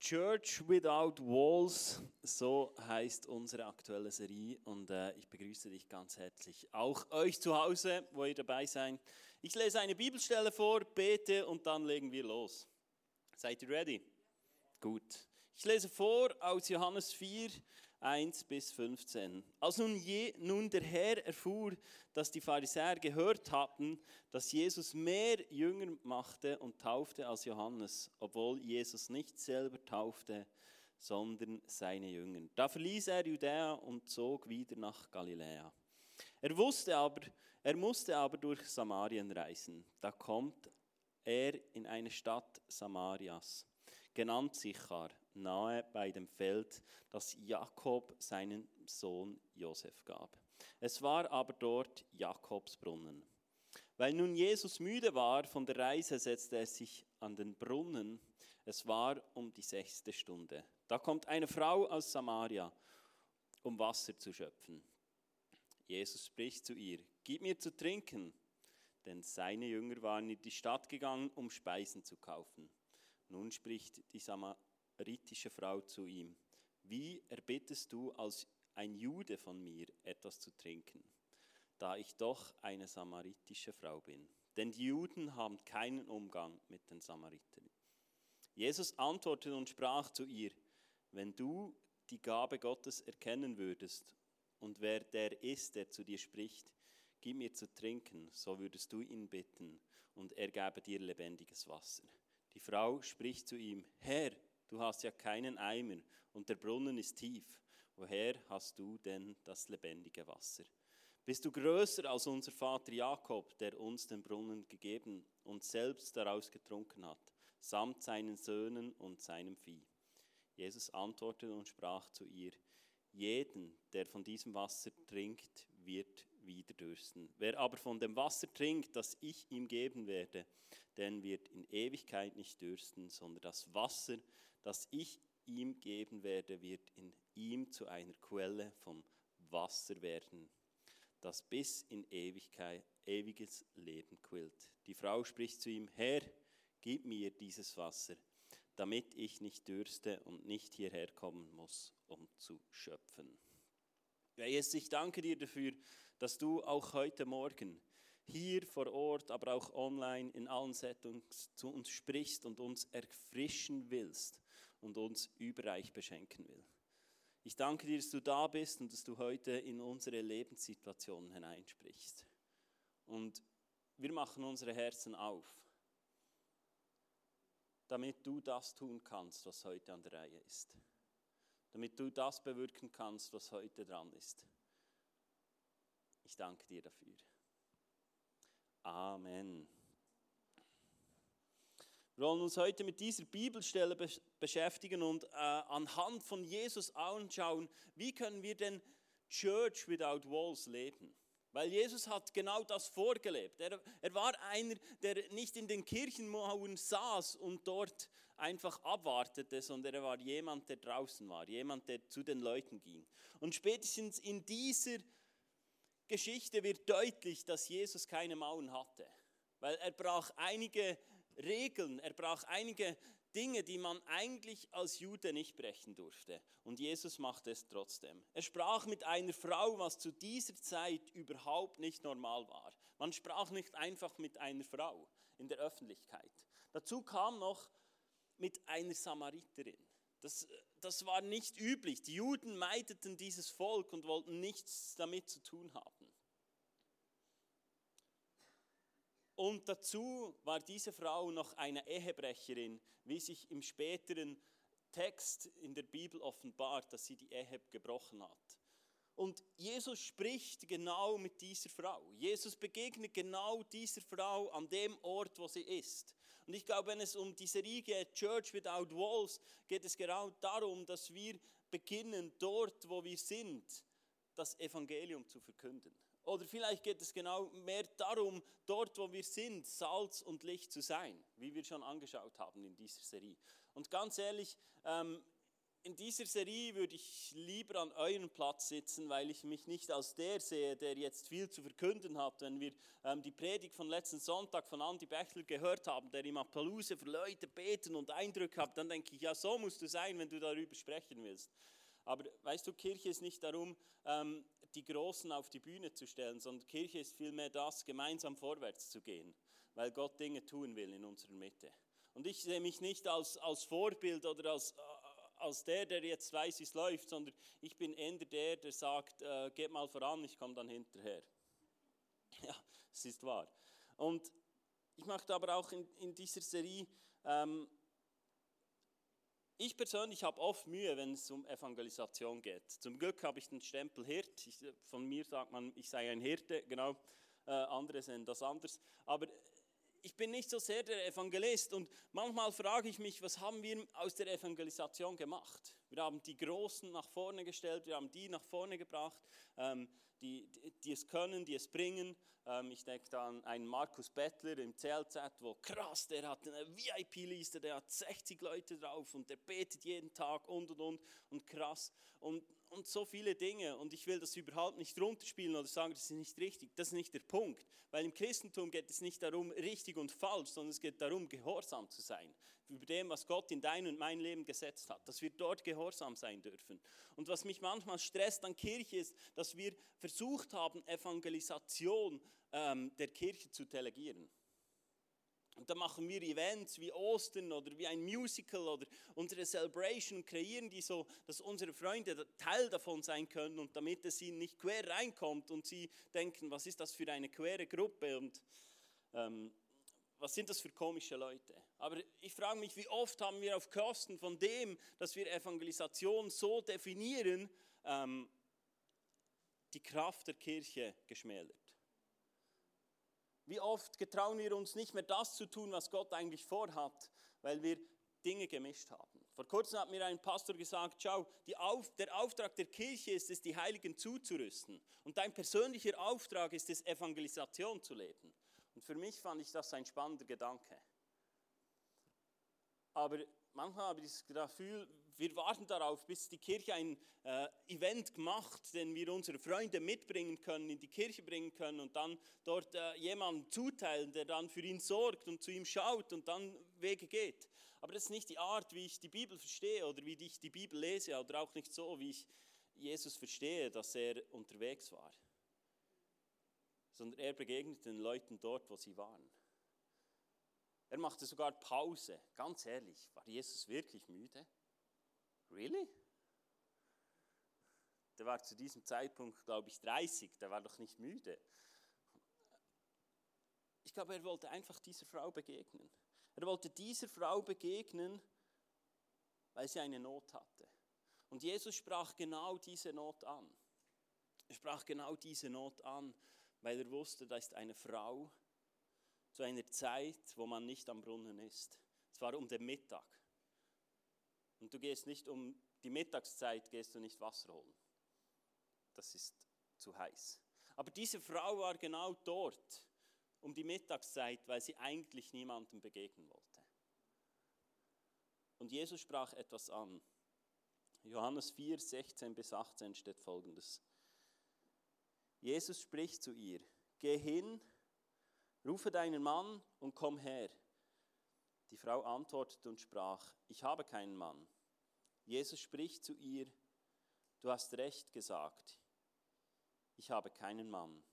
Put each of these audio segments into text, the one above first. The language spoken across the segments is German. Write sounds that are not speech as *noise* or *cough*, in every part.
Church Without Walls, so heißt unsere aktuelle Serie und äh, ich begrüße dich ganz herzlich. Auch euch zu Hause, wo ihr dabei seid. Ich lese eine Bibelstelle vor, bete und dann legen wir los. Seid ihr ready? Gut. Ich lese vor aus Johannes 4, 1 bis 15. Als nun, je, nun der Herr erfuhr, dass die Pharisäer gehört hatten, dass Jesus mehr Jünger machte und taufte als Johannes, obwohl Jesus nicht selber taufte, sondern seine Jünger. Da verließ er Judäa und zog wieder nach Galiläa. Er wusste aber, er musste aber durch Samarien reisen. Da kommt er in eine Stadt Samarias, genannt Sichar nahe bei dem Feld, das Jakob seinen Sohn Josef gab. Es war aber dort Jakobs Brunnen. Weil nun Jesus müde war von der Reise, setzte er sich an den Brunnen. Es war um die sechste Stunde. Da kommt eine Frau aus Samaria, um Wasser zu schöpfen. Jesus spricht zu ihr, gib mir zu trinken, denn seine Jünger waren in die Stadt gegangen, um Speisen zu kaufen. Nun spricht die Samariterin, samaritische Frau zu ihm, wie erbittest du als ein Jude von mir etwas zu trinken, da ich doch eine samaritische Frau bin? Denn die Juden haben keinen Umgang mit den Samaritern. Jesus antwortete und sprach zu ihr, wenn du die Gabe Gottes erkennen würdest und wer der ist, der zu dir spricht, gib mir zu trinken, so würdest du ihn bitten und er gäbe dir lebendiges Wasser. Die Frau spricht zu ihm, Herr, Du hast ja keinen Eimer und der Brunnen ist tief. Woher hast du denn das lebendige Wasser? Bist du größer als unser Vater Jakob, der uns den Brunnen gegeben und selbst daraus getrunken hat, samt seinen Söhnen und seinem Vieh? Jesus antwortete und sprach zu ihr, jeden, der von diesem Wasser trinkt, wird wieder dürsten. Wer aber von dem Wasser trinkt, das ich ihm geben werde, den wird in Ewigkeit nicht dürsten, sondern das Wasser, das ich ihm geben werde, wird in ihm zu einer Quelle vom Wasser werden, das bis in Ewigkeit, ewiges Leben quillt. Die Frau spricht zu ihm, Herr, gib mir dieses Wasser, damit ich nicht dürste und nicht hierher kommen muss, um zu schöpfen. Jesus, ich danke dir dafür, dass du auch heute Morgen hier vor Ort, aber auch online in allen Settings zu uns sprichst und uns erfrischen willst und uns überreich beschenken will. Ich danke dir, dass du da bist und dass du heute in unsere Lebenssituationen hineinsprichst. Und wir machen unsere Herzen auf, damit du das tun kannst, was heute an der Reihe ist. Damit du das bewirken kannst, was heute dran ist. Ich danke dir dafür. Amen. Wir wollen uns heute mit dieser Bibelstelle beschäftigen und äh, anhand von Jesus anschauen, wie können wir denn Church without Walls leben. Weil Jesus hat genau das vorgelebt. Er, er war einer, der nicht in den Kirchenmauern saß und dort einfach abwartete, sondern er war jemand, der draußen war, jemand, der zu den Leuten ging. Und spätestens in dieser Geschichte wird deutlich, dass Jesus keine Mauern hatte. Weil er brach einige Regeln, er brach einige Dinge, die man eigentlich als Jude nicht brechen durfte. Und Jesus machte es trotzdem. Er sprach mit einer Frau, was zu dieser Zeit überhaupt nicht normal war. Man sprach nicht einfach mit einer Frau in der Öffentlichkeit. Dazu kam noch mit einer Samariterin. Das, das war nicht üblich. Die Juden meideten dieses Volk und wollten nichts damit zu tun haben. Und dazu war diese Frau noch eine Ehebrecherin, wie sich im späteren Text in der Bibel offenbart, dass sie die Ehe gebrochen hat. Und Jesus spricht genau mit dieser Frau. Jesus begegnet genau dieser Frau an dem Ort, wo sie ist. Und ich glaube, wenn es um die Serie geht, Church Without Walls, geht es genau darum, dass wir beginnen, dort, wo wir sind, das Evangelium zu verkünden. Oder vielleicht geht es genau mehr darum, dort wo wir sind, Salz und Licht zu sein, wie wir schon angeschaut haben in dieser Serie. Und ganz ehrlich, ähm, in dieser Serie würde ich lieber an eurem Platz sitzen, weil ich mich nicht als der sehe, der jetzt viel zu verkünden hat. Wenn wir ähm, die Predigt von letzten Sonntag von Andy Bechler gehört haben, der im Appaluse für Leute beten und Eindrücke hat, dann denke ich, ja, so musst du sein, wenn du darüber sprechen willst. Aber weißt du, Kirche ist nicht darum, ähm, die Großen auf die Bühne zu stellen, sondern Kirche ist vielmehr das, gemeinsam vorwärts zu gehen, weil Gott Dinge tun will in unserer Mitte. Und ich sehe mich nicht als, als Vorbild oder als, als der, der jetzt weiß, wie es läuft, sondern ich bin eher der, der sagt, äh, geht mal voran, ich komme dann hinterher. *laughs* Ja, es ist wahr. Und ich möchte aber auch in, in dieser Serie, ähm, ich persönlich habe oft Mühe, wenn es um Evangelisation geht. Zum Glück habe ich den Stempel Hirt. Ich, von mir sagt man, ich sei ein Hirte, genau. Äh, andere sind das anders. Aber ich bin nicht so sehr der Evangelist und manchmal frage ich mich, was haben wir aus der Evangelisation gemacht? Wir haben die Großen nach vorne gestellt, wir haben die nach vorne gebracht, ähm, die, die, die, es können, die es bringen. Ähm, ich denke da an einen Markus Bettler im CLZ, wo krass, der hat eine VIP-Liste, der hat 60 Leute drauf und der betet jeden Tag und und und und krass. Und und so viele Dinge. Und ich will das überhaupt nicht runterspielen oder sagen, das ist nicht richtig. Das ist nicht der Punkt. Weil im Christentum geht es nicht darum, richtig und falsch, sondern es geht darum, gehorsam zu sein. Über dem, was Gott in dein und mein Leben gesetzt hat. Dass wir dort gehorsam sein dürfen. Und was mich manchmal stresst an Kirche ist, dass wir versucht haben, Evangelisation ähm, der Kirche zu delegieren. Und dann machen wir Events wie Ostern oder wie ein Musical oder unsere Celebration und kreieren die so, dass unsere Freunde Teil davon sein können und damit es ihnen nicht quer reinkommt und sie denken, was ist das für eine quere Gruppe und ähm, was sind das für komische Leute. Aber ich frage mich, wie oft haben wir auf Kosten von dem, dass wir Evangelisation so definieren, ähm, die Kraft der Kirche geschmälert. Wie oft getrauen wir uns nicht mehr das zu tun, was Gott eigentlich vorhat, weil wir Dinge gemischt haben. Vor kurzem hat mir ein Pastor gesagt, schau, Auf, der Auftrag der Kirche ist es, die Heiligen zuzurüsten. Und dein persönlicher Auftrag ist es, Evangelisation zu leben. Und für mich fand ich das ein spannender Gedanke. Aber manchmal habe ich das Gefühl, wir warten darauf, bis die Kirche ein äh, Event macht, den wir unsere Freunde mitbringen können, in die Kirche bringen können und dann dort äh, jemanden zuteilen, der dann für ihn sorgt und zu ihm schaut und dann Wege geht. Aber das ist nicht die Art, wie ich die Bibel verstehe oder wie ich die Bibel lese oder auch nicht so, wie ich Jesus verstehe, dass er unterwegs war. Sondern er begegnet den Leuten dort, wo sie waren. Er machte sogar Pause. Ganz ehrlich, war Jesus wirklich müde? Really? Der war zu diesem Zeitpunkt, glaube ich, 30, der war doch nicht müde. Ich glaube, er wollte einfach dieser Frau begegnen. Er wollte dieser Frau begegnen, weil sie eine Not hatte. Und Jesus sprach genau diese Not an. Er sprach genau diese Not an, weil er wusste, da ist eine Frau zu einer Zeit, wo man nicht am Brunnen ist. Es war um den Mittag. Und du gehst nicht um die Mittagszeit, gehst du nicht Wasser holen. Das ist zu heiß. Aber diese Frau war genau dort um die Mittagszeit, weil sie eigentlich niemandem begegnen wollte. Und Jesus sprach etwas an. Johannes 4, 16 bis 18 steht folgendes. Jesus spricht zu ihr, geh hin, rufe deinen Mann und komm her. Die Frau antwortete und sprach, ich habe keinen Mann. Jesus spricht zu ihr, du hast recht gesagt, ich habe keinen Mann.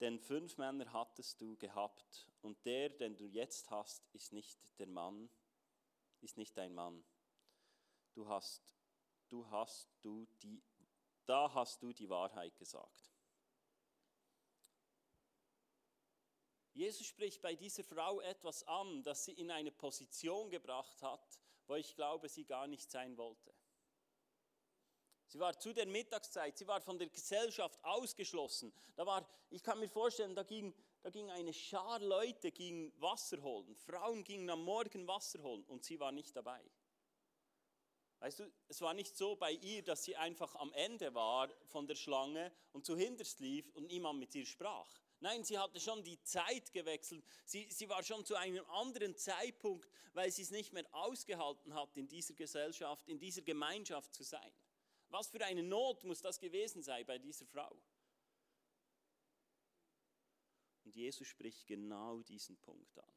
Denn fünf Männer hattest du gehabt und der, den du jetzt hast, ist nicht der Mann, ist nicht dein Mann. Du hast, du hast du die, da hast du die Wahrheit gesagt. Jesus spricht bei dieser Frau etwas an, das sie in eine Position gebracht hat, wo ich glaube, sie gar nicht sein wollte. Sie war zu der Mittagszeit, sie war von der Gesellschaft ausgeschlossen. Da war, ich kann mir vorstellen, da ging, da ging eine Schar Leute ging Wasser holen. Frauen gingen am Morgen Wasser holen und sie war nicht dabei. Weißt du, es war nicht so bei ihr, dass sie einfach am Ende war von der Schlange und zu hinterst lief und niemand mit ihr sprach. Nein, sie hatte schon die Zeit gewechselt. Sie, sie war schon zu einem anderen Zeitpunkt, weil sie es nicht mehr ausgehalten hat, in dieser Gesellschaft, in dieser Gemeinschaft zu sein. Was für eine Not muss das gewesen sein bei dieser Frau? Und Jesus spricht genau diesen Punkt an.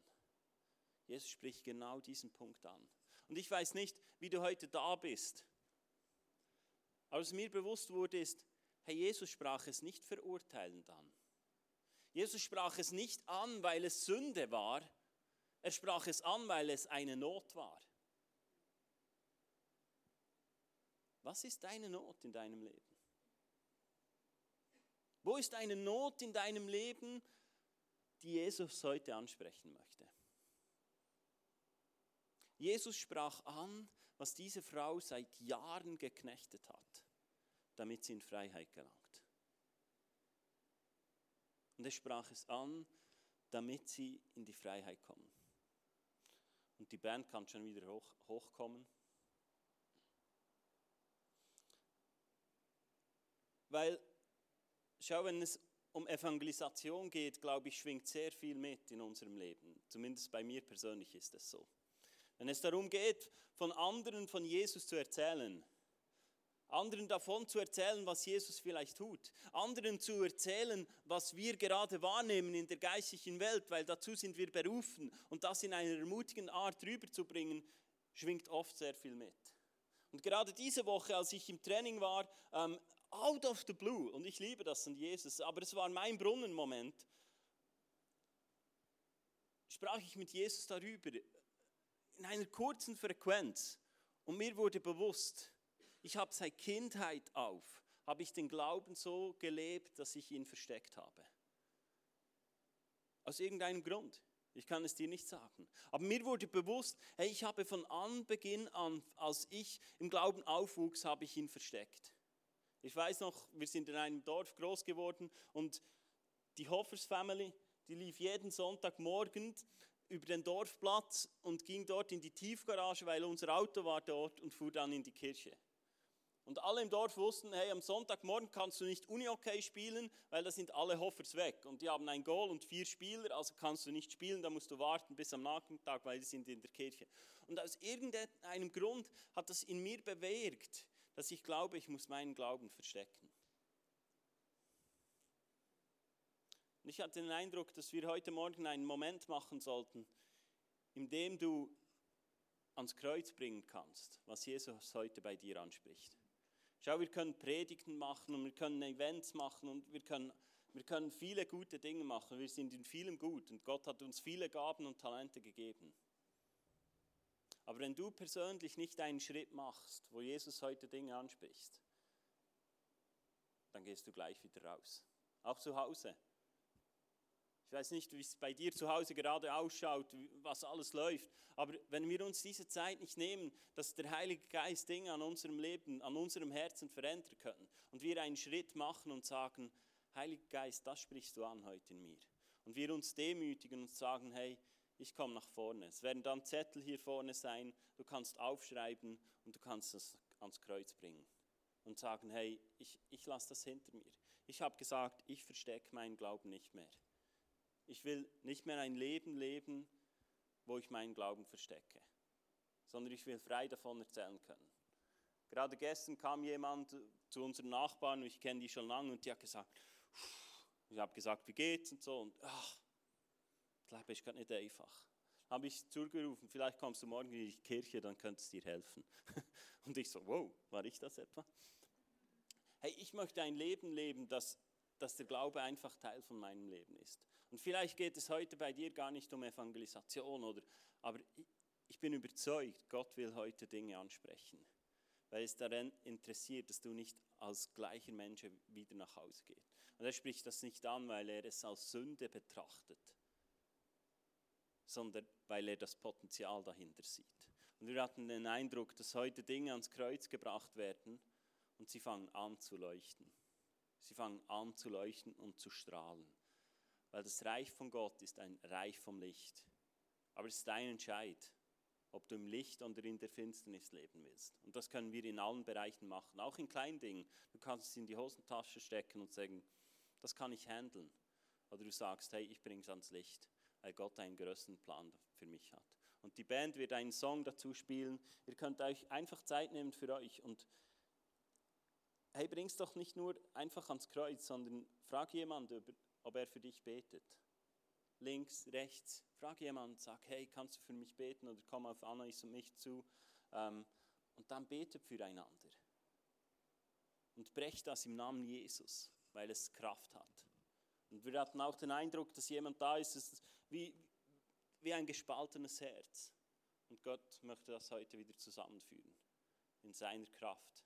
Jesus spricht genau diesen Punkt an. Und ich weiß nicht, wie du heute da bist. Aber was mir bewusst wurde, ist, Herr Jesus sprach es nicht verurteilend an. Jesus sprach es nicht an, weil es Sünde war. Er sprach es an, weil es eine Not war. Was ist deine Not in deinem Leben? Wo ist eine Not in deinem Leben, die Jesus heute ansprechen möchte? Jesus sprach an, was diese Frau seit Jahren geknechtet hat, damit sie in Freiheit gelangt. Und er sprach es an, damit sie in die Freiheit kommen. Und die Band kann schon wieder hoch, hochkommen. Weil, schau, wenn es um Evangelisation geht, glaube ich, schwingt sehr viel mit in unserem Leben. Zumindest bei mir persönlich ist es so. Wenn es darum geht, von anderen von Jesus zu erzählen, anderen davon zu erzählen, was Jesus vielleicht tut, anderen zu erzählen, was wir gerade wahrnehmen in der geistlichen Welt, weil dazu sind wir berufen und das in einer ermutigenden Art rüberzubringen, schwingt oft sehr viel mit. Und gerade diese Woche, als ich im Training war, ähm, out of the blue, und ich liebe das an Jesus, aber es war mein Brunnenmoment, sprach ich mit Jesus darüber in einer kurzen Frequenz und mir wurde bewusst, ich habe seit Kindheit auf, habe ich den Glauben so gelebt, dass ich ihn versteckt habe. Aus irgendeinem Grund. Ich kann es dir nicht sagen. Aber mir wurde bewusst, hey, ich habe von Anbeginn an, als ich im Glauben aufwuchs, habe ich ihn versteckt. Ich weiß noch, wir sind in einem Dorf groß geworden und die Hoffers Family, die lief jeden Sonntagmorgen über den Dorfplatz und ging dort in die Tiefgarage, weil unser Auto war dort und fuhr dann in die Kirche. Und alle im Dorf wussten, hey, am Sonntagmorgen kannst du nicht Uni-Hockey spielen, weil da sind alle Hoffers weg. Und die haben ein Goal und vier Spieler, also kannst du nicht spielen, da musst du warten bis am Nachmittag, weil die sind in der Kirche. Und aus irgendeinem Grund hat das in mir bewirkt, dass ich glaube, ich muss meinen Glauben verstecken. Und ich hatte den Eindruck, dass wir heute Morgen einen Moment machen sollten, in dem du ans Kreuz bringen kannst, was Jesus heute bei dir anspricht. Schau, wir können Predigten machen und wir können Events machen und wir können, wir können viele gute Dinge machen. Wir sind in vielem gut und Gott hat uns viele Gaben und Talente gegeben. Aber wenn du persönlich nicht einen Schritt machst, wo Jesus heute Dinge anspricht, dann gehst du gleich wieder raus. Auch zu Hause. Ich weiß nicht, wie es bei dir zu Hause gerade ausschaut, was alles läuft. Aber wenn wir uns diese Zeit nicht nehmen, dass der Heilige Geist Dinge an unserem Leben, an unserem Herzen verändern können und wir einen Schritt machen und sagen, Heiliger Geist, das sprichst du an heute in mir. Und wir uns demütigen und sagen, hey, ich komme nach vorne. Es werden dann Zettel hier vorne sein, du kannst aufschreiben und du kannst es ans Kreuz bringen und sagen, hey, ich, ich lasse das hinter mir. Ich habe gesagt, ich verstecke meinen Glauben nicht mehr. Ich will nicht mehr ein Leben leben, wo ich meinen Glauben verstecke, sondern ich will frei davon erzählen können. Gerade gestern kam jemand zu unseren Nachbarn, ich kenne die schon lange, und die hat gesagt, ich habe gesagt, wie geht's und so, und ach, das Leben ist gerade nicht einfach. Habe ich zugerufen, vielleicht kommst du morgen in die Kirche, dann könnte es dir helfen. *laughs* Und ich so, wow, war ich das etwa? Hey, ich möchte ein Leben leben, das, dass der Glaube einfach Teil von meinem Leben ist. Und vielleicht geht es heute bei dir gar nicht um Evangelisation, oder, aber ich bin überzeugt, Gott will heute Dinge ansprechen, weil es daran interessiert, dass du nicht als gleicher Mensch wieder nach Hause gehst. Und er spricht das nicht an, weil er es als Sünde betrachtet, sondern weil er das Potenzial dahinter sieht. Und wir hatten den Eindruck, dass heute Dinge ans Kreuz gebracht werden und sie fangen an zu leuchten. Sie fangen an zu leuchten und zu strahlen. Weil das Reich von Gott ist ein Reich vom Licht. Aber es ist dein Entscheid, ob du im Licht oder in der Finsternis leben willst. Und das können wir in allen Bereichen machen, auch in kleinen Dingen. Du kannst es in die Hosentasche stecken und sagen, das kann ich handeln. oder du sagst, hey, ich bringe es ans Licht, weil Gott einen größeren Plan für mich hat. Und die Band wird einen Song dazu spielen. Ihr könnt euch einfach Zeit nehmen für euch und hey, bring's doch nicht nur einfach ans Kreuz, sondern frag jemanden, ob er für dich betet. Links, rechts, frag jemanden, sag, hey, kannst du für mich beten oder komm auf Anais und mich zu. Ähm, und dann betet füreinander. Und brecht das im Namen Jesus, weil es Kraft hat. Und wir hatten auch den Eindruck, dass jemand da ist, ist wie, wie ein gespaltenes Herz. Und Gott möchte das heute wieder zusammenführen. In seiner Kraft.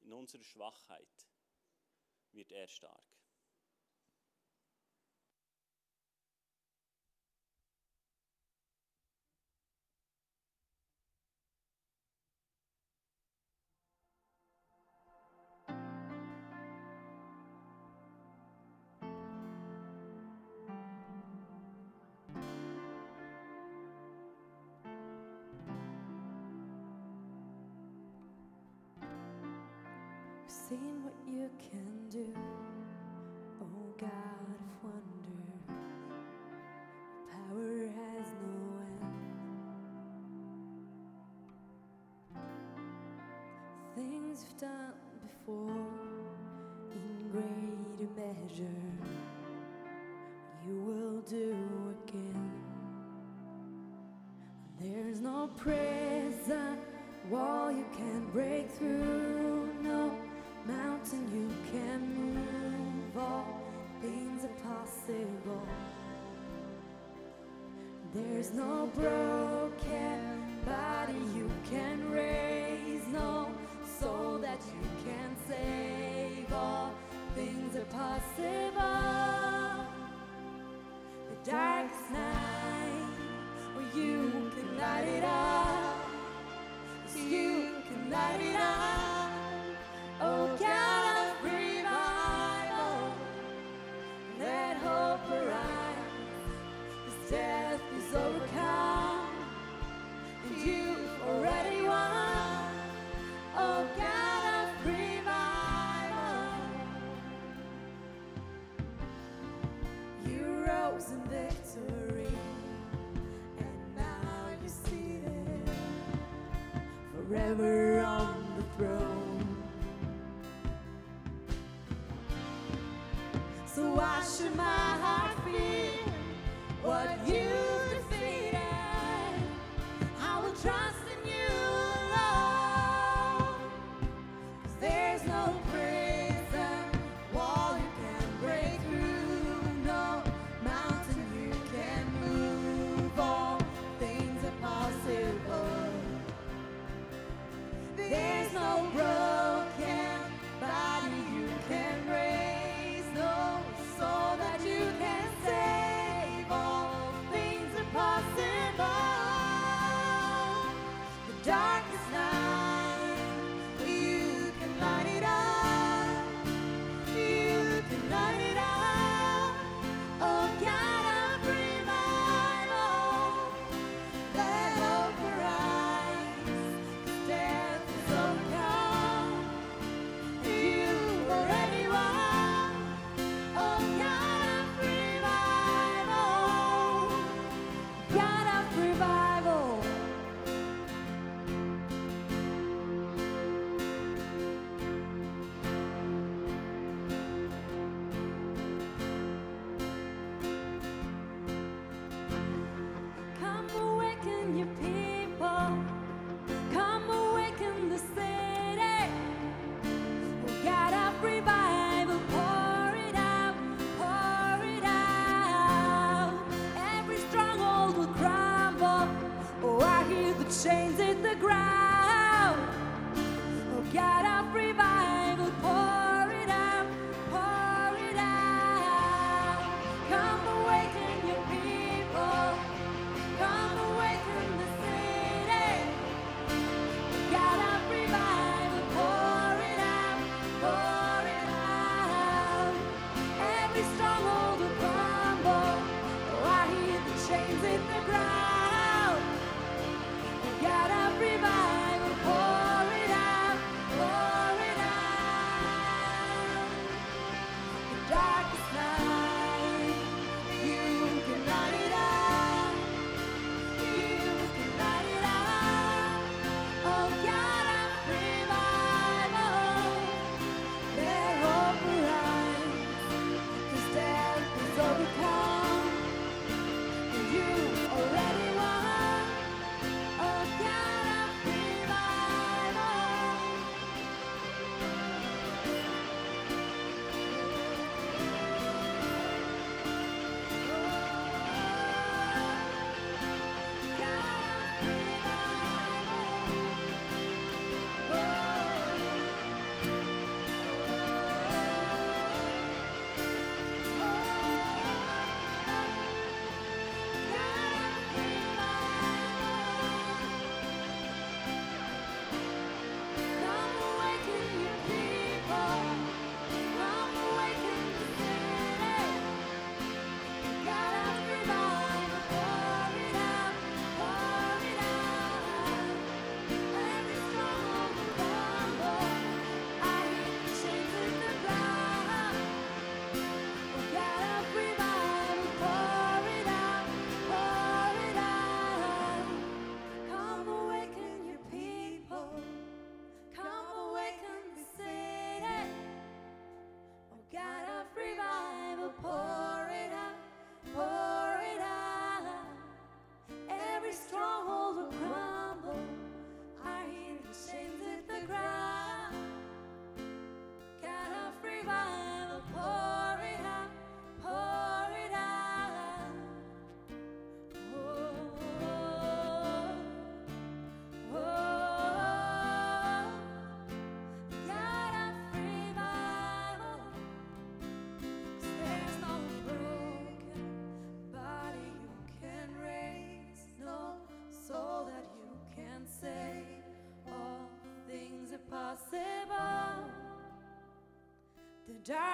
In unserer Schwachheit wird er stark. Measure, you will do again. There's no prison wall you can't break through, no mountain you can move. All things are possible. There's no broken body you can raise, no soul that you can save. All things are possible. The darkest night, where you can light it up, you can light it up. Forever on the throne. So why should my heart fear what you There's no broken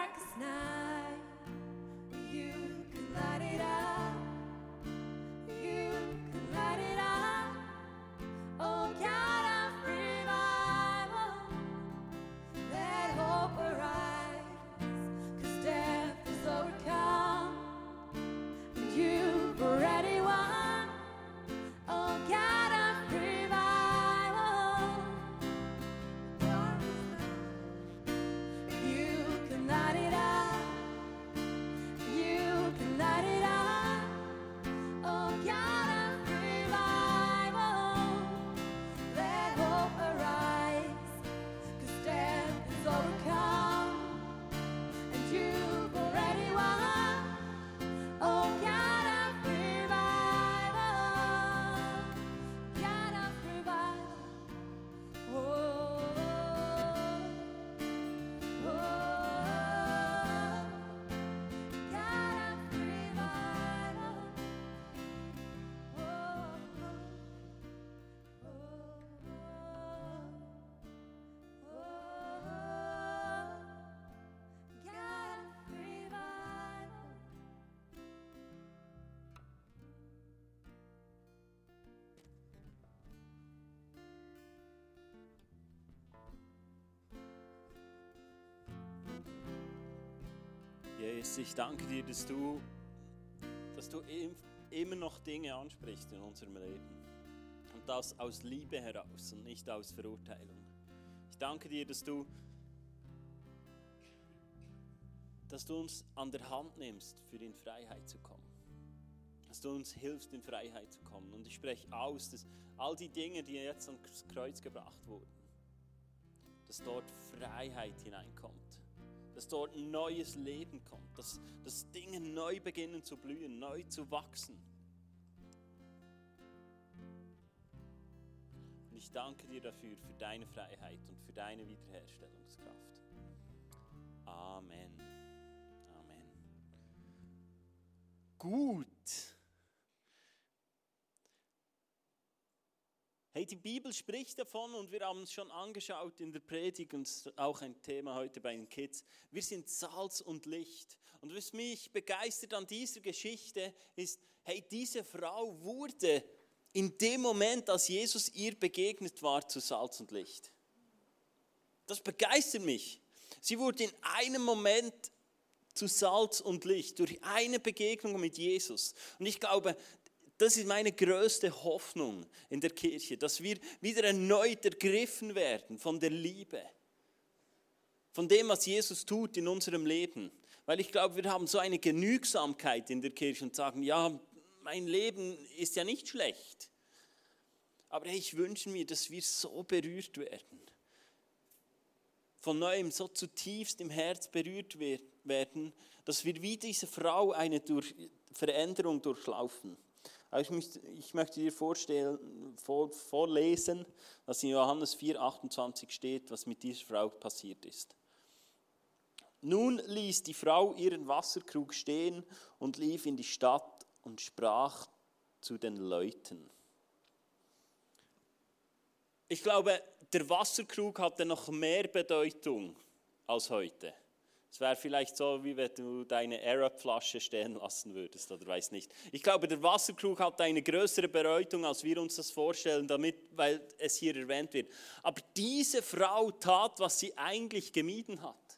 darkest night, Jesus, ich danke dir, dass du, dass du im- immer noch Dinge ansprichst in unserem Leben. Und das aus Liebe heraus und nicht aus Verurteilung. Ich danke dir, dass du, dass du uns an der Hand nimmst, für in Freiheit zu kommen. Dass du uns hilfst, in Freiheit zu kommen. Und ich spreche aus, dass all die Dinge, die jetzt ans Kreuz gebracht wurden, dass dort Freiheit hineinkommt dass dort ein neues Leben kommt, dass, dass Dinge neu beginnen zu blühen, neu zu wachsen. Und ich danke dir dafür, für deine Freiheit und für deine Wiederherstellungskraft. Amen. Amen. Gut. Hey, die Bibel spricht davon und wir haben es schon angeschaut in der Predigt und auch ein Thema heute bei den Kids. Wir sind Salz und Licht. Und was mich begeistert an dieser Geschichte ist, hey, diese Frau wurde in dem Moment, als Jesus ihr begegnet war, zu Salz und Licht. Das begeistert mich. Sie wurde in einem Moment zu Salz und Licht durch eine Begegnung mit Jesus. Und ich glaube, das ist meine größte Hoffnung in der Kirche, dass wir wieder erneut ergriffen werden von der Liebe, von dem, was Jesus tut in unserem Leben. Weil ich glaube, wir haben so eine Genügsamkeit in der Kirche und sagen, ja, mein Leben ist ja nicht schlecht. Aber ich wünsche mir, dass wir so berührt werden, von neuem so zutiefst im Herz berührt wer- werden, dass wir wie diese Frau eine durch Veränderung durchlaufen. Aber ich, möchte, ich möchte dir vorstellen, vor, vorlesen, was in Johannes 4, 28 steht, was mit dieser Frau passiert ist. Nun ließ die Frau ihren Wasserkrug stehen und lief in die Stadt und sprach zu den Leuten. Ich glaube, der Wasserkrug hatte noch mehr Bedeutung als heute. Es wäre vielleicht so, wie wenn du deine Arab-Flasche stehen lassen würdest, oder weiß nicht. Ich glaube, der Wasserkrug hat eine größere Bedeutung, als wir uns das vorstellen, damit, weil es hier erwähnt wird. Aber diese Frau tat, was sie eigentlich gemieden hat.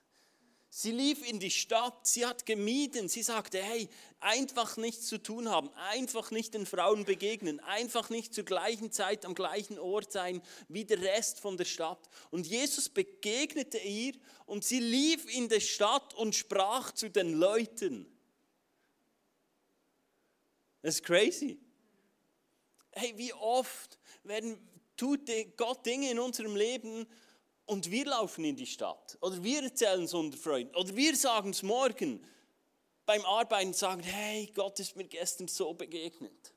Sie lief in die Stadt, sie hat gemieden, sie sagte, hey, einfach nichts zu tun haben, einfach nicht den Frauen begegnen, einfach nicht zur gleichen Zeit am gleichen Ort sein wie der Rest von der Stadt. Und Jesus begegnete ihr und sie lief in die Stadt und sprach zu den Leuten. Das ist crazy. Hey, wie oft werden, tut Gott Dinge in unserem Leben und wir laufen in die Stadt oder wir erzählen es unseren Freunden oder wir sagen es morgen beim Arbeiten sagen, hey, Gott ist mir gestern so begegnet.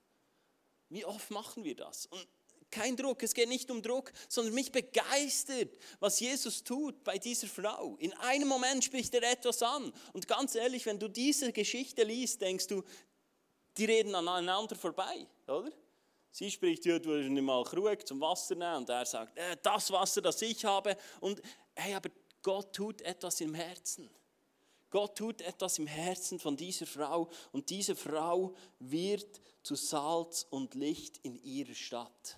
Wie oft machen wir das? Und kein Druck, es geht nicht um Druck, sondern mich begeistert, was Jesus tut bei dieser Frau. In einem Moment spricht er etwas an. Und ganz ehrlich, wenn du diese Geschichte liest, denkst du, die reden aneinander vorbei, oder? Sie spricht, ja, du nicht mal Krug zum Wasser nehmen. Und er sagt, äh, das Wasser, das ich habe. Und hey, aber Gott tut etwas im Herzen. Gott tut etwas im Herzen von dieser Frau und diese Frau wird zu Salz und Licht in ihrer Stadt.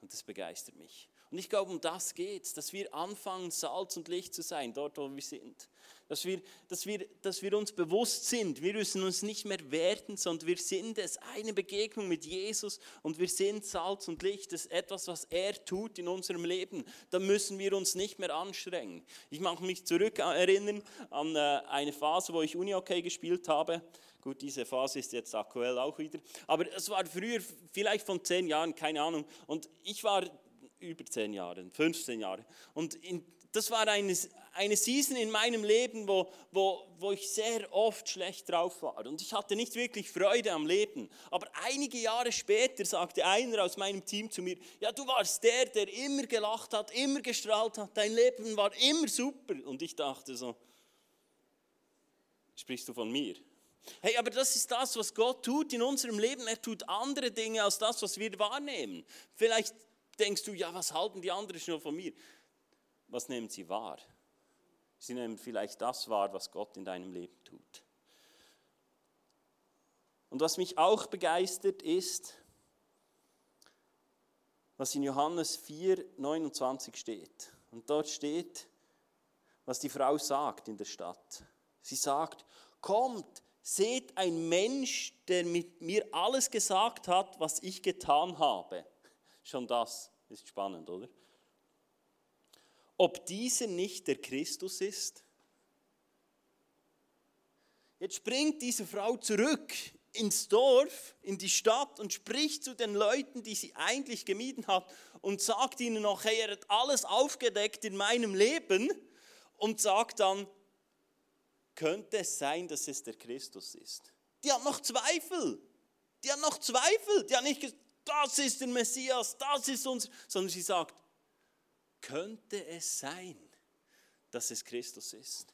Und das begeistert mich. Und ich glaube, um das geht es, dass wir anfangen, Salz und Licht zu sein, dort, wo wir sind. Dass wir, dass, wir, dass wir uns bewusst sind, wir müssen uns nicht mehr werden, sondern wir sind es, eine Begegnung mit Jesus und wir sind Salz und Licht. Das ist etwas, was er tut in unserem Leben. Da müssen wir uns nicht mehr anstrengen. Ich mag mich zurück erinnern an äh, eine Phase, wo ich Unihockey gespielt habe. Gut, diese Phase ist jetzt aktuell auch wieder. Aber es war früher, vielleicht von zehn Jahren, keine Ahnung. Und ich war über zehn Jahre, 15 Jahre. Und in, das war eine, eine Season in meinem Leben, wo, wo, wo ich sehr oft schlecht drauf war. Und ich hatte nicht wirklich Freude am Leben. Aber einige Jahre später sagte einer aus meinem Team zu mir, ja, du warst der, der immer gelacht hat, immer gestrahlt hat, dein Leben war immer super. Und ich dachte so, sprichst du von mir? Hey, aber das ist das, was Gott tut in unserem Leben. Er tut andere Dinge als das, was wir wahrnehmen. Vielleicht denkst du, ja, was halten die anderen schon von mir? Was nehmen sie wahr? Sie nehmen vielleicht das wahr, was Gott in deinem Leben tut. Und was mich auch begeistert ist, was in Johannes 4, 29 steht. Und dort steht, was die Frau sagt in der Stadt. Sie sagt, kommt, seht ein Mensch, der mit mir alles gesagt hat, was ich getan habe. Schon das ist spannend, oder? Ob dieser nicht der Christus ist? Jetzt springt diese Frau zurück ins Dorf, in die Stadt und spricht zu den Leuten, die sie eigentlich gemieden hat und sagt ihnen noch, hey, er hat alles aufgedeckt in meinem Leben und sagt dann, könnte es sein, dass es der Christus ist? Die hat noch Zweifel. Die hat noch Zweifel. Die hat nicht gesagt, das ist der Messias, das ist uns, sondern sie sagt, könnte es sein, dass es Christus ist?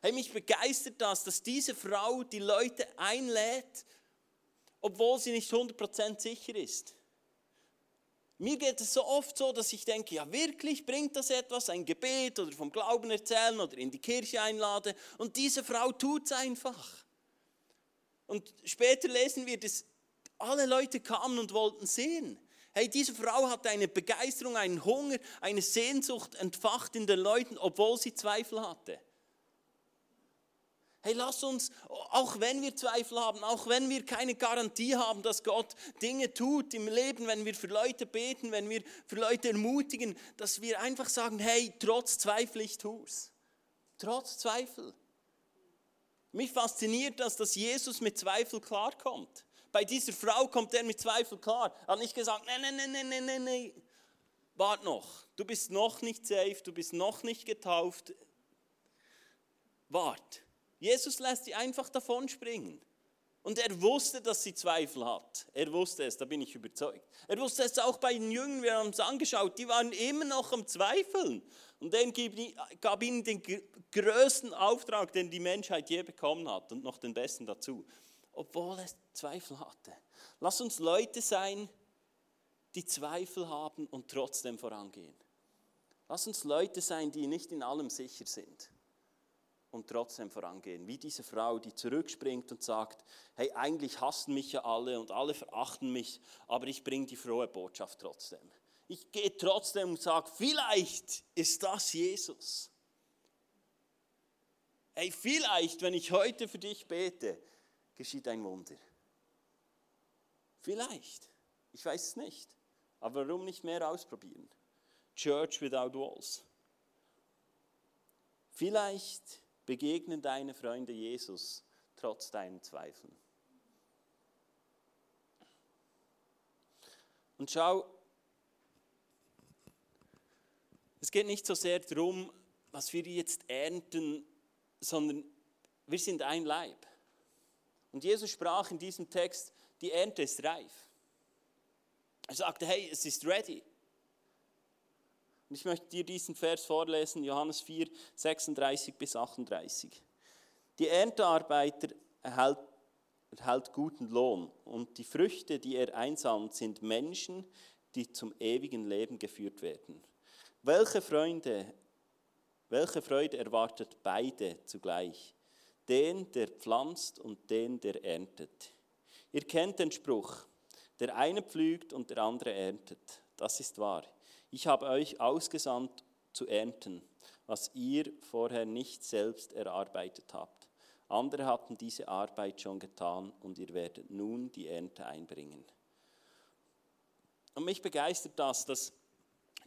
Hey, mich begeistert das, dass diese Frau die Leute einlädt, obwohl sie nicht 100% sicher ist. Mir geht es so oft so, dass ich denke, ja wirklich, bringt das etwas, ein Gebet oder vom Glauben erzählen oder in die Kirche einladen. Und diese Frau tut es einfach. Und später lesen wir, dass alle Leute kamen und wollten sehen. Hey, diese Frau hatte eine Begeisterung, einen Hunger, eine Sehnsucht entfacht in den Leuten, obwohl sie Zweifel hatte. Hey, lass uns, auch wenn wir Zweifel haben, auch wenn wir keine Garantie haben, dass Gott Dinge tut im Leben, wenn wir für Leute beten, wenn wir für Leute ermutigen, dass wir einfach sagen, hey, trotz Zweifel ich tu's. Trotz Zweifel. Mich fasziniert das, dass Jesus mit Zweifel klarkommt. Bei dieser Frau kommt er mit Zweifel klar. Er hat nicht gesagt, nein, nein, nein, nein, nein, nein, nein. Wart noch, du bist noch nicht safe, du bist noch nicht getauft. Wart. Jesus lässt sie einfach davon springen. Und er wusste, dass sie Zweifel hat. Er wusste es, da bin ich überzeugt. Er wusste es auch bei den Jüngern, wir haben es angeschaut, die waren immer noch am Zweifeln. Und er gab ihnen den größten Auftrag, den die Menschheit je bekommen hat und noch den besten dazu obwohl er Zweifel hatte. Lass uns Leute sein, die Zweifel haben und trotzdem vorangehen. Lass uns Leute sein, die nicht in allem sicher sind und trotzdem vorangehen. Wie diese Frau, die zurückspringt und sagt, hey, eigentlich hassen mich ja alle und alle verachten mich, aber ich bringe die frohe Botschaft trotzdem. Ich gehe trotzdem und sage, vielleicht ist das Jesus. Hey, vielleicht, wenn ich heute für dich bete, geschieht ein Wunder. Vielleicht, ich weiß es nicht, aber warum nicht mehr ausprobieren? Church without walls. Vielleicht begegnen deine Freunde Jesus trotz deinen Zweifeln. Und schau, es geht nicht so sehr darum, was wir jetzt ernten, sondern wir sind ein Leib. Und Jesus sprach in diesem Text, die Ernte ist reif. Er sagte, hey, es ist ready. Und ich möchte dir diesen Vers vorlesen, Johannes 4, 36 bis 38. Die Erntearbeiter erhält, erhält guten Lohn und die Früchte, die er einsammelt, sind Menschen, die zum ewigen Leben geführt werden. Welche Freunde Welche Freude erwartet beide zugleich? Den, der pflanzt und den, der erntet. Ihr kennt den Spruch, der eine pflügt und der andere erntet. Das ist wahr. Ich habe euch ausgesandt zu ernten, was ihr vorher nicht selbst erarbeitet habt. Andere hatten diese Arbeit schon getan und ihr werdet nun die Ernte einbringen. Und mich begeistert das, dass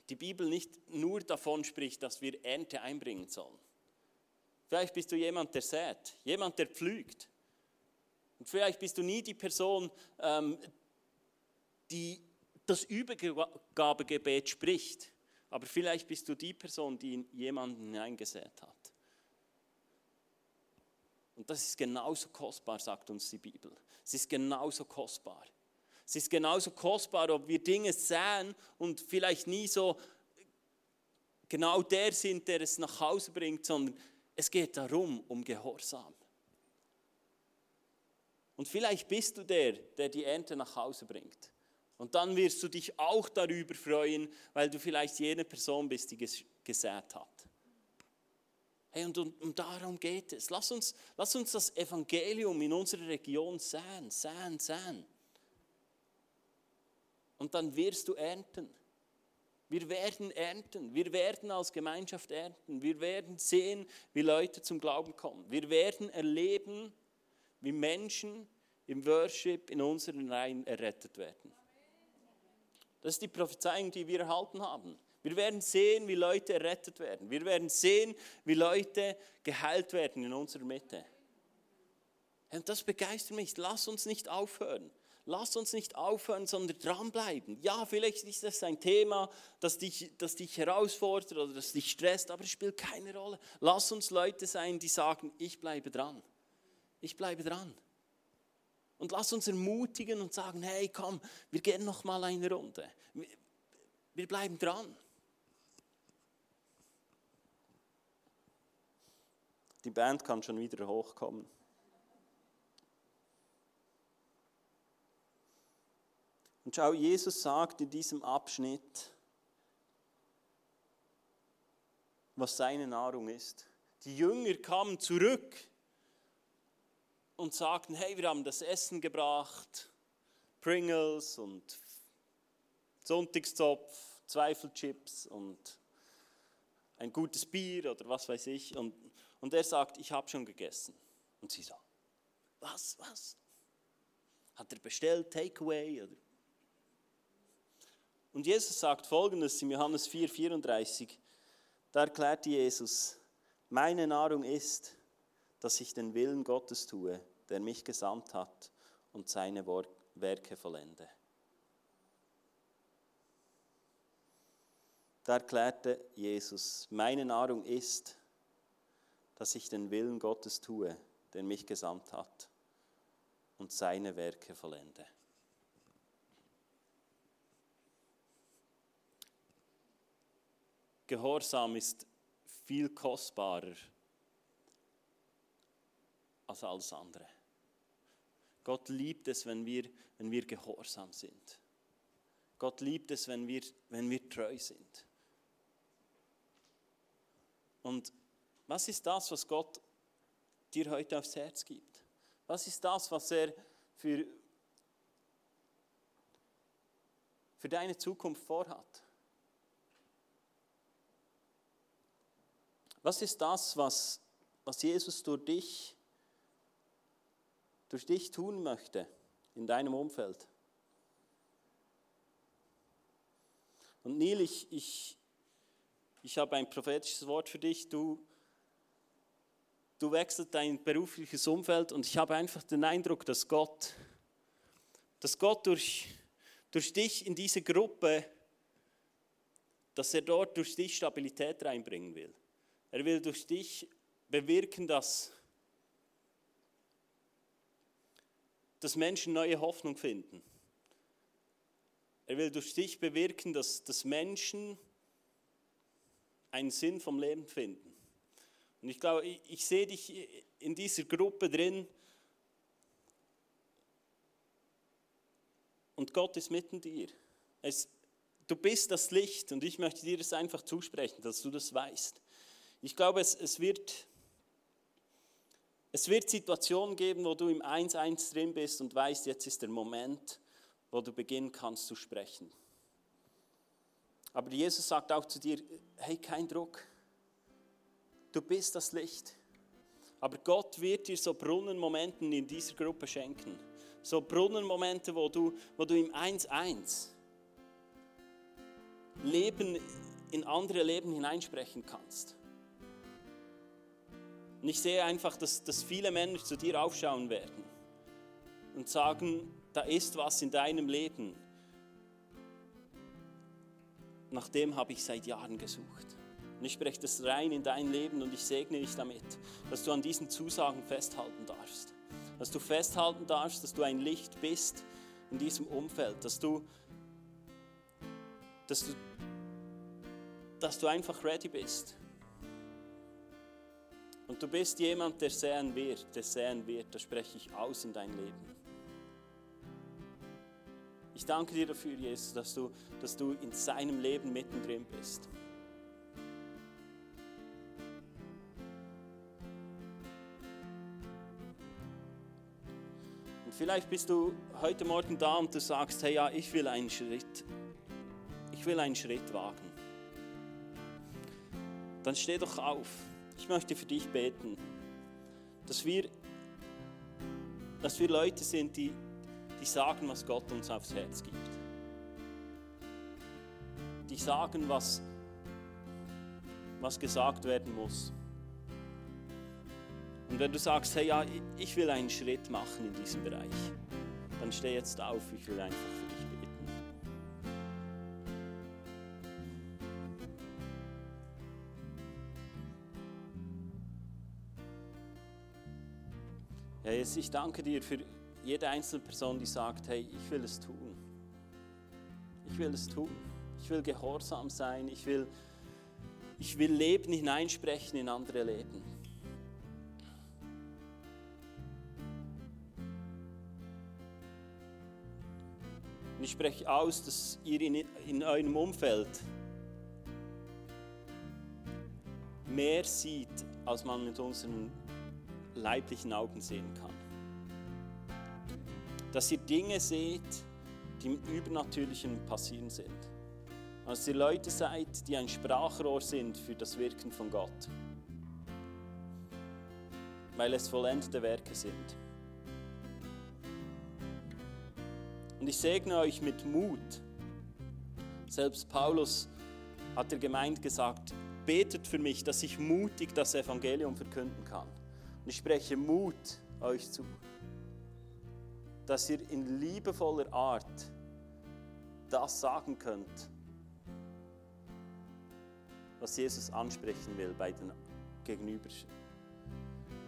die Bibel nicht nur davon spricht, dass wir Ernte einbringen sollen. Vielleicht bist du jemand, der sät, jemand, der pflügt. Und vielleicht bist du nie die Person, ähm, die das Übergabegebet spricht. Aber vielleicht bist du die Person, die in jemanden hineingesät hat. Und das ist genauso kostbar, sagt uns die Bibel. Es ist genauso kostbar. Es ist genauso kostbar, ob wir Dinge sehen und vielleicht nie so genau der sind, der es nach Hause bringt, sondern es geht darum, um Gehorsam. Und vielleicht bist du der, der die Ernte nach Hause bringt. Und dann wirst du dich auch darüber freuen, weil du vielleicht jene Person bist, die gesät hat. Hey, und, und, und, darum geht es. Lass uns, lass uns das Evangelium in unserer Region säen, säen, säen und dann wirst du ernten. Wir werden ernten. Wir werden als Gemeinschaft ernten. Wir werden sehen, wie Leute zum Glauben kommen. Wir werden erleben, wie Menschen im Worship in unseren Reihen errettet werden. Das ist die Prophezeiung, die wir erhalten haben. Wir werden sehen, wie Leute errettet werden. Wir werden sehen, wie Leute geheilt werden in unserer Mitte. Und das begeistert mich. Lass uns nicht aufhören. Lass uns nicht aufhören, sondern dranbleiben. Ja, vielleicht ist das ein Thema, das dich, das dich herausfordert oder das dich stresst, aber es spielt keine Rolle. Lass uns Leute sein, die sagen, ich bleibe dran. Ich bleibe dran. Und lass uns ermutigen und sagen, hey, komm, wir gehen noch mal eine Runde. Wir bleiben dran. Die Band kann schon wieder hochkommen. Und schau, Jesus sagt in diesem Abschnitt, was seine Nahrung ist. Die Jünger kamen zurück und sagten, hey, wir haben das Essen gebracht, Pringles und Sonntagszopf, Zweifelchips und ein gutes Bier oder was weiß ich. Und, und er sagt, ich habe schon gegessen. Und sie sagen, was, was? Hat er bestellt, Takeaway? Oder? Und Jesus sagt folgendes in Johannes 4,34. Da erklärt Jesus: Meine Nahrung ist, dass ich den Willen Gottes tue, der mich gesandt hat und seine Werke vollende. Da erklärte Jesus: Meine Nahrung ist, dass ich den Willen Gottes tue, der mich gesandt hat und seine Werke vollende. Gehorsam ist viel kostbarer als alles andere. Gott liebt es, wenn wir, wenn wir gehorsam sind. Gott liebt es, wenn wir, wenn wir treu sind. Und was ist das, was Gott dir heute aufs Herz gibt? Was ist das, was er für, für deine Zukunft vorhat? Was ist das, was, was Jesus durch dich, durch dich tun möchte in deinem Umfeld? Und Neil, ich, ich, ich habe ein prophetisches Wort für dich. Du, du wechselst dein berufliches Umfeld und ich habe einfach den Eindruck, dass Gott, dass Gott durch, durch dich in diese Gruppe, dass er dort durch dich Stabilität reinbringen will. Er will durch dich bewirken, dass, dass Menschen neue Hoffnung finden. Er will durch dich bewirken, dass, dass Menschen einen Sinn vom Leben finden. Und ich glaube, ich, ich sehe dich in dieser Gruppe drin. Und Gott ist mitten dir. Es, du bist das Licht und ich möchte dir das einfach zusprechen, dass du das weißt. Ich glaube, es, es, wird, es wird Situationen geben, wo du im 1-1 drin bist und weißt, jetzt ist der Moment, wo du beginnen kannst zu sprechen. Aber Jesus sagt auch zu dir, hey, kein Druck. Du bist das Licht. Aber Gott wird dir so Brunnenmomente in dieser Gruppe schenken. So Brunnenmomente, wo du, wo du im 1-1 Leben in andere Leben hineinsprechen kannst. Und ich sehe einfach, dass, dass viele Männer zu dir aufschauen werden und sagen, da ist was in deinem Leben. Nach dem habe ich seit Jahren gesucht. Und ich spreche das rein in dein Leben und ich segne dich damit, dass du an diesen Zusagen festhalten darfst. Dass du festhalten darfst, dass du ein Licht bist in diesem Umfeld, dass du, dass du, dass du einfach ready bist. Und du bist jemand, der säen wird, der säen wird, das spreche ich aus in dein Leben. Ich danke dir dafür, Jesus, dass du, dass du in seinem Leben mittendrin bist. Und vielleicht bist du heute Morgen da und du sagst, hey ja, ich will einen Schritt, ich will einen Schritt wagen. Dann steh doch auf. Ich möchte für dich beten, dass wir, dass wir Leute sind, die, die sagen, was Gott uns aufs Herz gibt. Die sagen, was, was gesagt werden muss. Und wenn du sagst, hey ja, ich will einen Schritt machen in diesem Bereich, dann steh jetzt auf, ich will einfach Jesus, ich danke dir für jede einzelne Person, die sagt, hey, ich will es tun. Ich will es tun. Ich will gehorsam sein. Ich will, ich will Leben hineinsprechen in andere Leben. Und ich spreche aus, dass ihr in, in eurem Umfeld mehr sieht, als man mit unseren leiblichen Augen sehen kann. Dass ihr Dinge seht, die im Übernatürlichen passieren sind. Dass ihr Leute seid, die ein Sprachrohr sind für das Wirken von Gott. Weil es vollendete Werke sind. Und ich segne euch mit Mut. Selbst Paulus hat der Gemeinde gesagt, betet für mich, dass ich mutig das Evangelium verkünden kann. Und ich spreche Mut euch zu, dass ihr in liebevoller Art das sagen könnt, was Jesus ansprechen will bei, den gegenüber,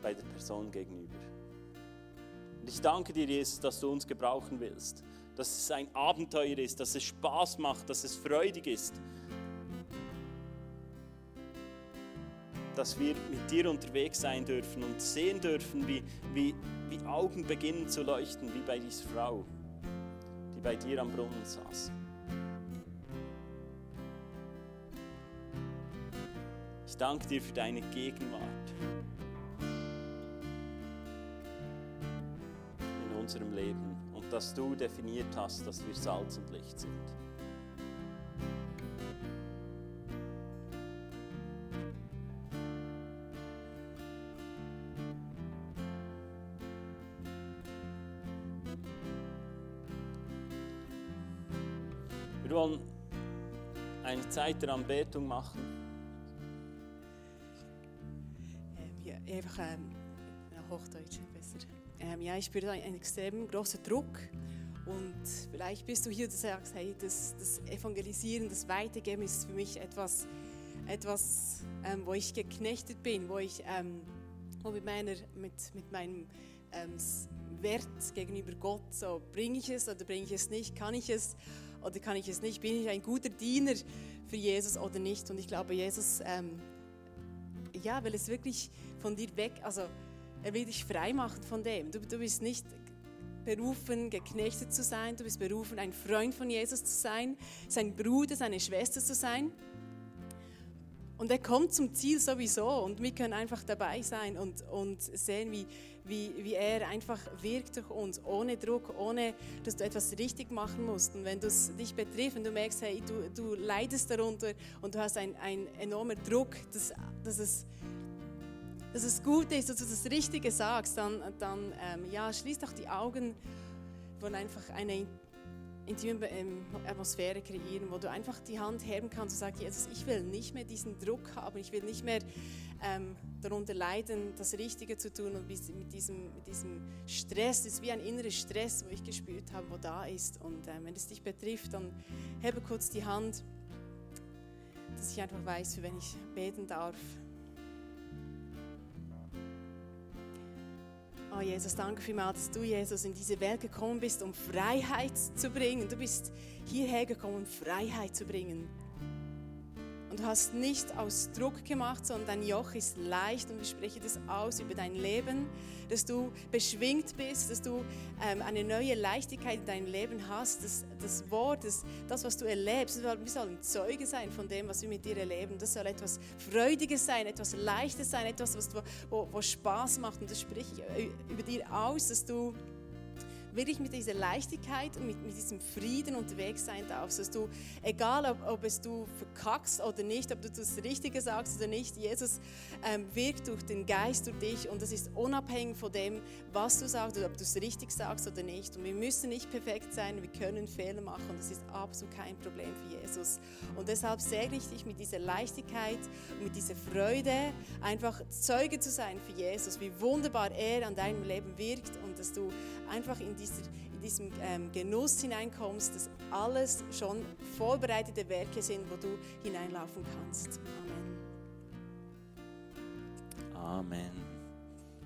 bei der Person gegenüber. Und ich danke dir, Jesus, dass du uns gebrauchen willst, dass es ein Abenteuer ist, dass es Spaß macht, dass es freudig ist, dass wir mit dir unterwegs sein dürfen und sehen dürfen, wie, wie, wie Augen beginnen zu leuchten, wie bei dieser Frau, die bei dir am Brunnen saß. Ich danke dir für deine Gegenwart in unserem Leben und dass du definiert hast, dass wir Salz und Licht sind. Zeit der Anbetung machen. Ähm, ja, einfach ähm, Hochdeutsch besser. Ähm, ja, ich spüre einen, einen extrem großen Druck und vielleicht bist du hier und sagst, hey, das, das Evangelisieren, das Weitergeben ist für mich etwas, etwas ähm, wo ich geknechtet bin, wo ich ähm, wo mit, meiner, mit, mit meinem ähm, Wert gegenüber Gott, so bringe ich es oder bringe ich es nicht, kann ich es oder kann ich es nicht, bin ich ein guter Diener für Jesus oder nicht und ich glaube, Jesus ähm, ja, will es wirklich von dir weg, also er will dich frei machen von dem. Du, du bist nicht berufen, geknechtet zu sein, du bist berufen, ein Freund von Jesus zu sein, sein Bruder, seine Schwester zu sein. Und er kommt zum Ziel sowieso und wir können einfach dabei sein und, und sehen, wie, wie, wie er einfach wirkt durch uns, ohne Druck, ohne dass du etwas richtig machen musst. Und wenn es dich betrifft und du merkst, hey, du, du leidest darunter und du hast einen, enormen Druck, dass, dass, es, dass es gut ist, dass du das Richtige sagst, dann, dann ähm, ja, schließ doch die Augen von einfach eine intime Atmosphäre kreieren, wo du einfach die Hand heben kannst und sagst, Jesus, ich will nicht mehr diesen Druck haben, ich will nicht mehr ähm, darunter leiden, das Richtige zu tun und mit diesem, mit diesem Stress, das ist wie ein innerer Stress, wo ich gespürt habe, wo da ist. Und ähm, wenn es dich betrifft, dann hebe kurz die Hand, dass ich einfach weiß, für wen ich beten darf. Oh Jesus, danke vielmals, dass du, Jesus, in diese Welt gekommen bist, um Freiheit zu bringen. Du bist hierher gekommen, um Freiheit zu bringen. Und du hast nicht aus Druck gemacht, sondern dein Joch ist leicht und ich spreche das aus über dein Leben, dass du beschwingt bist, dass du ähm, eine neue Leichtigkeit in deinem Leben hast. Das, das Wort, das, das, was du erlebst, wir sollen Zeuge sein von dem, was wir mit dir erleben. Das soll etwas Freudiges sein, etwas Leichtes sein, etwas, was, wo, wo Spaß macht. Und das spreche ich über dir aus, dass du wirklich mit dieser Leichtigkeit und mit, mit diesem Frieden unterwegs sein darfst, dass du, egal ob, ob es du verkackst oder nicht, ob du das Richtige sagst oder nicht, Jesus ähm, wirkt durch den Geist durch dich und das ist unabhängig von dem, was du sagst oder ob du es richtig sagst oder nicht. Und wir müssen nicht perfekt sein, wir können Fehler machen und das ist absolut kein Problem für Jesus. Und deshalb segne ich dich mit dieser Leichtigkeit und mit dieser Freude, einfach Zeuge zu sein für Jesus, wie wunderbar er an deinem Leben wirkt und dass du einfach in, dieser, in diesem ähm, Genuss hineinkommst, dass alles schon vorbereitete Werke sind, wo du hineinlaufen kannst. Amen. Amen.